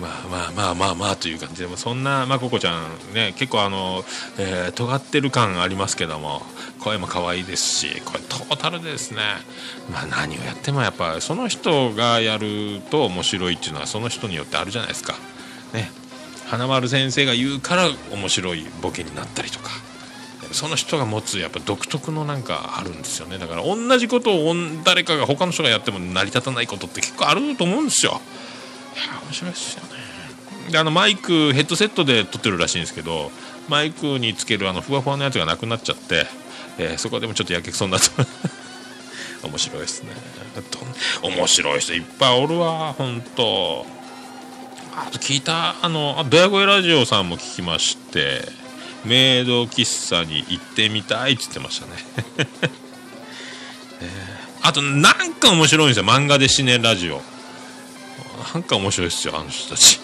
まあまあまあまあまあという感じ。でもそんなまここちゃんね結構あの、えー尖ってる感ありますけども声も可愛いですしこれトータルでですね。まあ何をやってもやっぱその人がやると面白いっていうのはその人によってあるじゃないですか。ね。花丸先生が言うから面白いボケになったりとか。その人が持つやっぱ独特のなんかあるんですよね。だから同じことを誰かが他の人がやっても成り立たないことって結構あると思うんですよ。いや面白いですよね。であのマイクヘッドセットで撮ってるらしいんですけどマイクにつけるあのふわふわのやつがなくなっちゃって、えーそこでもちょっとやけくそになって面白いですね。面白い人いっぱいおるわ本当あと。聞いたあのあドヤ声ラジオさんも聞きましてメイド喫茶に行ってみたいって言ってましたね。えーあとなんか面白いんですよ。漫画で死ねラジオ。なんか面白いですよあの人たち。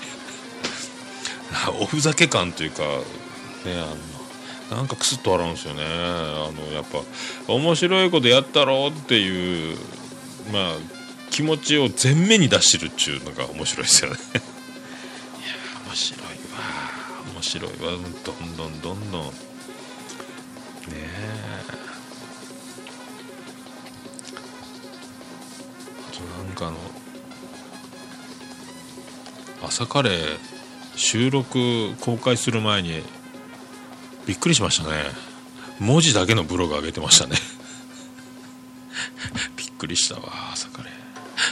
おふざけ感というかねあのなんかクスッと笑うんですよね。あのやっぱ面白いことやったろうっていうまあ気持ちを前面に出してるっちゅうのが面白いですよね。面白いわ。面白いわ。どんどんどんどん。ねえ。あとなんかあの朝カレー収録公開する前にびっくりしましたね。文字だけのブログ上げてましたね。びっくりしたわ朝カレー。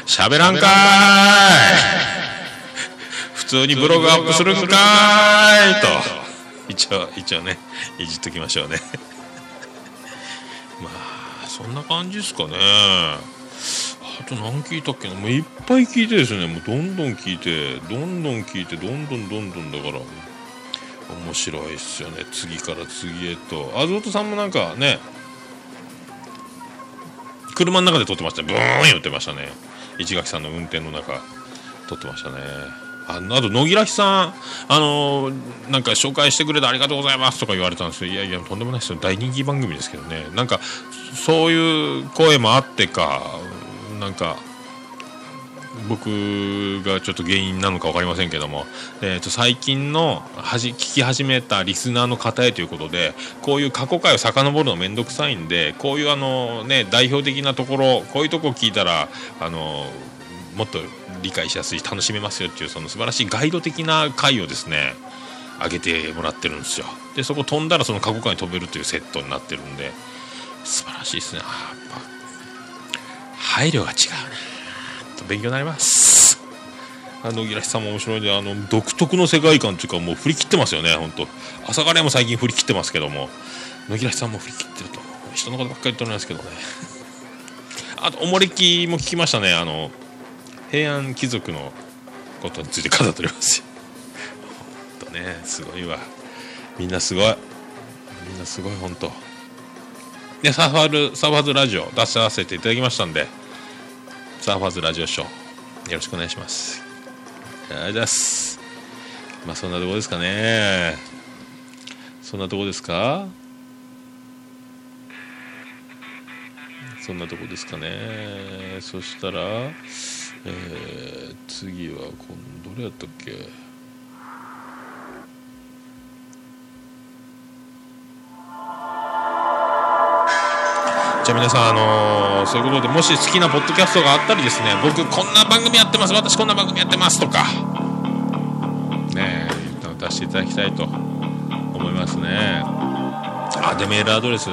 喋らんかーい。通にブログアップするんかーいと。一応一応ねいじっときましょうね。まあそんな感じですかね。あと何聞いたっけな。もういっぱい聞いてですね。もうどんどん聞いてどんどん聞いてどんどんどんどん。だから面白いっすよね。次から次へと。あずおとさんもなんかね車の中で撮ってましたね。ブーン言ってましたね。市垣さんの運転の中撮ってましたね。ああと野木らさんあのーなんか紹介してくれてありがとうございますとか言われたんですけどいやいやとんでもないですよ。大人気番組ですけどね。なんかそういう声もあってかなんか僕がちょっと原因なのか分かりませんけども、えー、と最近のはじ聞き始めたリスナーの方へということでこういう過去回を遡るの面倒くさいんでこういうあの、ね、代表的なところこういうとこ聞いたらあのもっと理解しやすい楽しめますよっていうその素晴らしいガイド的な回をですね上げてもらってるんですよ。でそこ飛んだらその過去回に飛べるというセットになってるんで素晴らしいですね。やっぱ配慮が違うなと勉強になります。あの木梨さんも面白いんであの独特の世界観というかもう振り切ってますよね本当朝霞も最近振り切ってますけども。野木らさんも振り切ってると人のことばっかり言っておりますけどね。あとおもれきも聞きましたね。あの平安貴族のことについて語っております。よほんとねすごいわ。みんなすごい。みんなすごい本当。でサーファールサーファーズラジオ出させていただきましたんでサーファーズラジオショーよろしくお願いします。ありがとうございます。まあそんなとこですかね。そんなとこですか？そんなとこですかね。そしたら、えー、次は今どれやったっけ？じゃあ皆さん、あのーそういうことでもし好きなポッドキャストがあったりですね僕こんな番組やってます私こんな番組やってますとかねえ言ったの出していただきたいと思いますね。あでメールアドレス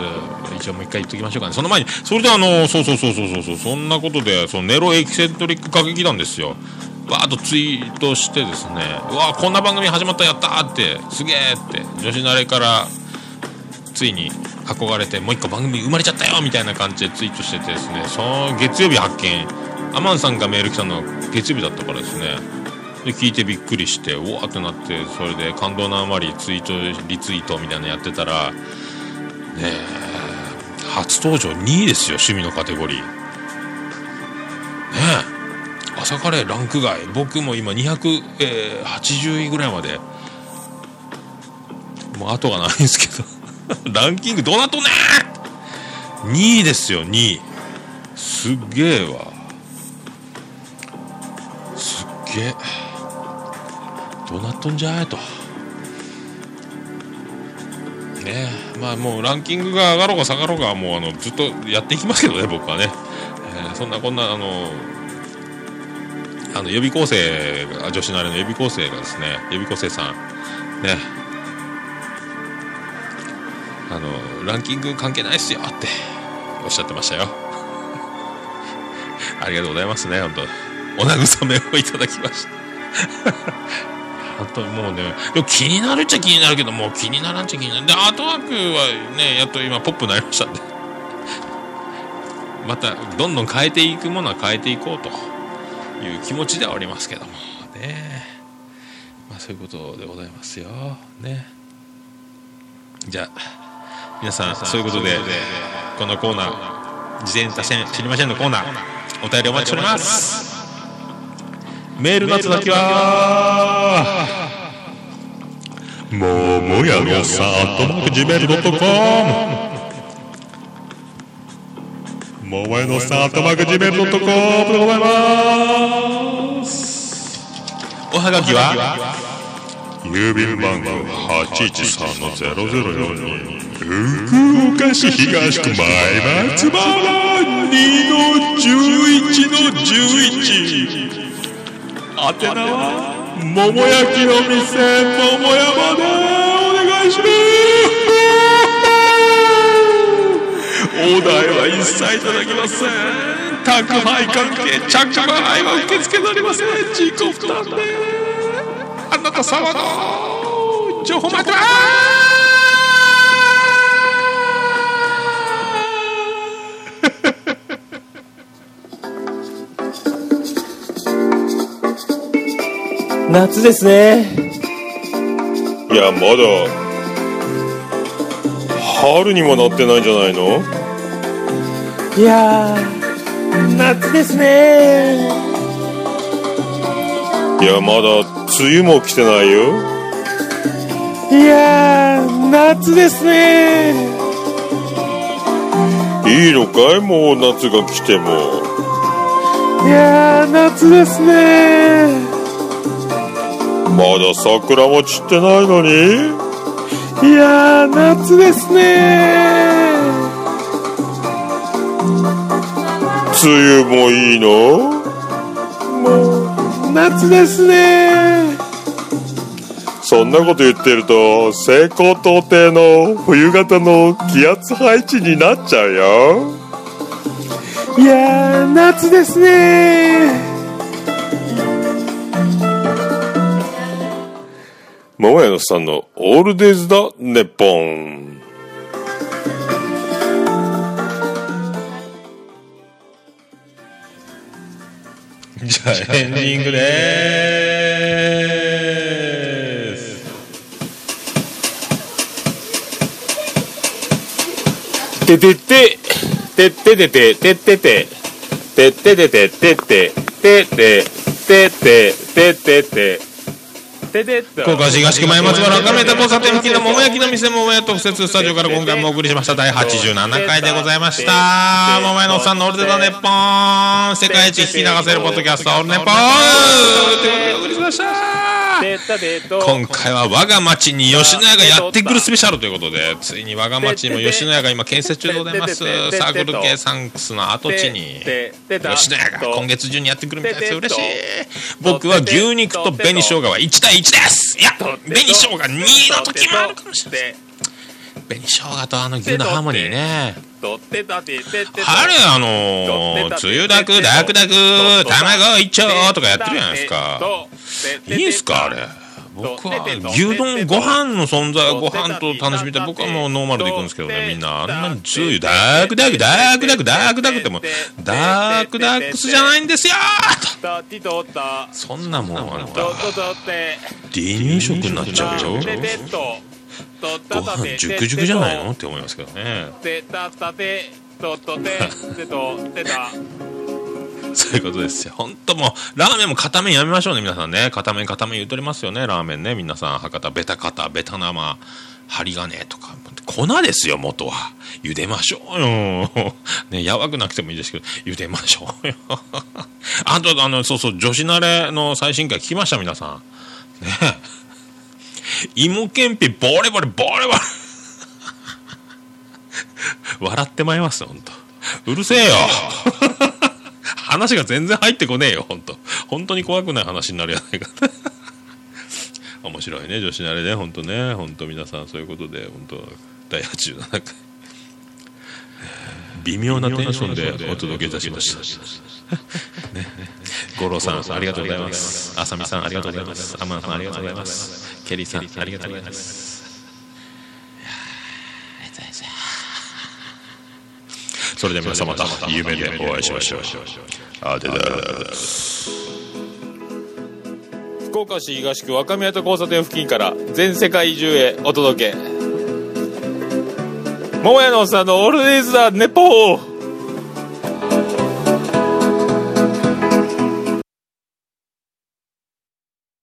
一応もう一回言っときましょうかね。その前にそれであのそうそうそうそうそうそうそんなことでそのネロエキセントリック歌劇団ですよ。わーっとツイートしてですね。うわーこんな番組始まったやったーってすげーって女子慣れからついに憧れてもう一個番組生まれちゃったよみたいな感じでツイートしててですね。その月曜日発見。アマンさんがメール来たの月曜日だったからですね。で聞いてびっくりしてうわってなってそれで感動のあまりツイートリツイートみたいなのやってたらねえ初登場2位ですよ趣味のカテゴリーねえ朝カレーランク外僕も今280位ぐらいまでもう後がないんですけど ランキングどうなっとんねん !2 位ですよ、2位。すっげえわ。すっげえ。どうなっとんじゃいと。ね、まあもうランキングが上がろうが下がろうが、もうあのずっとやっていきますけどね、僕はね。えーそんなこんな、あの、あの予備校生、女子のあれの予備校生がですね、予備校生さん、ね、あのランキング関係ないっすよっておっしゃってましたよ。ありがとうございますね本当。お慰めをいただきました。本当にもうね気になるっちゃ気になるけどもう気にならんっちゃ気になる。でアートワークはねやっと今ポップになりましたんで。またどんどん変えていくものは変えていこうという気持ちではおりますけども。ね。まあそういうことでございますよ。ね。じゃあ皆さんそういうことでこのコーナー事前に出せん知りませんのコーナーお便りお待ちしておりますメールの続きはももやのさアットマーク Gmail.com ももやのさアットマーク Gmail.com でございます。おはがきは郵便番号813-0042福岡市東区前松原2の11の11宛名は桃焼きの店桃山でお願いします。お題は一切いただきません。宅配関係着払いは受け付けておりません自己負担であなた様の情報待って夏ですね。いやまだ春にもなってないんじゃないの？いやー夏ですね。いやまだ梅雨も来てないよ。いやー夏ですね。いいのかい？もう夏が来ても。いやー夏ですねまだ桜も散ってないのに？いやー夏ですね。梅雨もいいの？もう夏ですね。そんなこと言ってると西高東低の冬型の気圧配置になっちゃうよ。いやー夏ですね桃屋のさんのオールデイズだ、ネッポン。じゃあエンディングでーすててて、てててて、ててて、てててて、てて、てて、てて、てて、てて、てて福岡市東区前松原赤目田交差点付近の桃焼きの店桃屋特設スタジオから今回もお送りしました第87回でございました桃屋のおっさんのオールデザネッポン世界一引き流せるポッドキャストオールネッポンということでお送りしました今回は我が町に吉野家がやってくるスペシャルということでついに我が町にも吉野家が今建設中でございますサークル系サンクスの跡地に吉野家が今月中にやってくるみたいです嬉しい僕は牛肉と紅生姜は1対1ですいや紅生姜2の時もあるかもしれない紅生姜とあの牛のハーモニーね春あのー、つゆだくだくだく卵一丁とかやってるじゃないですかいいんすかあれ僕は牛丼ご飯の存在ご飯と楽しみたい僕はもうノーマルでいくんですけどねみんなあんなにつゆダークダークダークダークダクってもうダークダックスじゃないんですよとそんなもんあんた離乳食になっちゃうよご飯熟熟じゃないの？って思いますけどね そういうことですよ。本当もう、ラーメンも片面やめましょうね、皆さんね。片面片面言うとりますよね、ラーメンね。皆さん、博多、ベタ肩、ベタ生、針金とか。粉ですよ、元は。茹でましょうよ。ね、やわくなくてもいいですけど、茹でましょうよ。あと、あの、そうそう、女子慣れの最新回聞きました、皆さん。ね芋けんぴ、ボレボレ、ボレボレ。笑ってまいりますよ、本当うるせえよ。話が全然入ってこねえよ、本当本当に怖くない話になるやないか。面白いね、女子慣れね、本当ね。本当皆さんそういうことで、本当第87回。微妙なテンションでお届けいたしました。ね、五郎さん、ありがとうございます。あさみさん、ありがとうございます。アマンさん、ありがとうございます。ケリーさん、ありがとうございます。それでは皆さんまた夢でお会いしましょう。あでだ福岡市東区若宮と交差点付近から全世界中へお届け桃屋のおっさんのオールデイズだネポー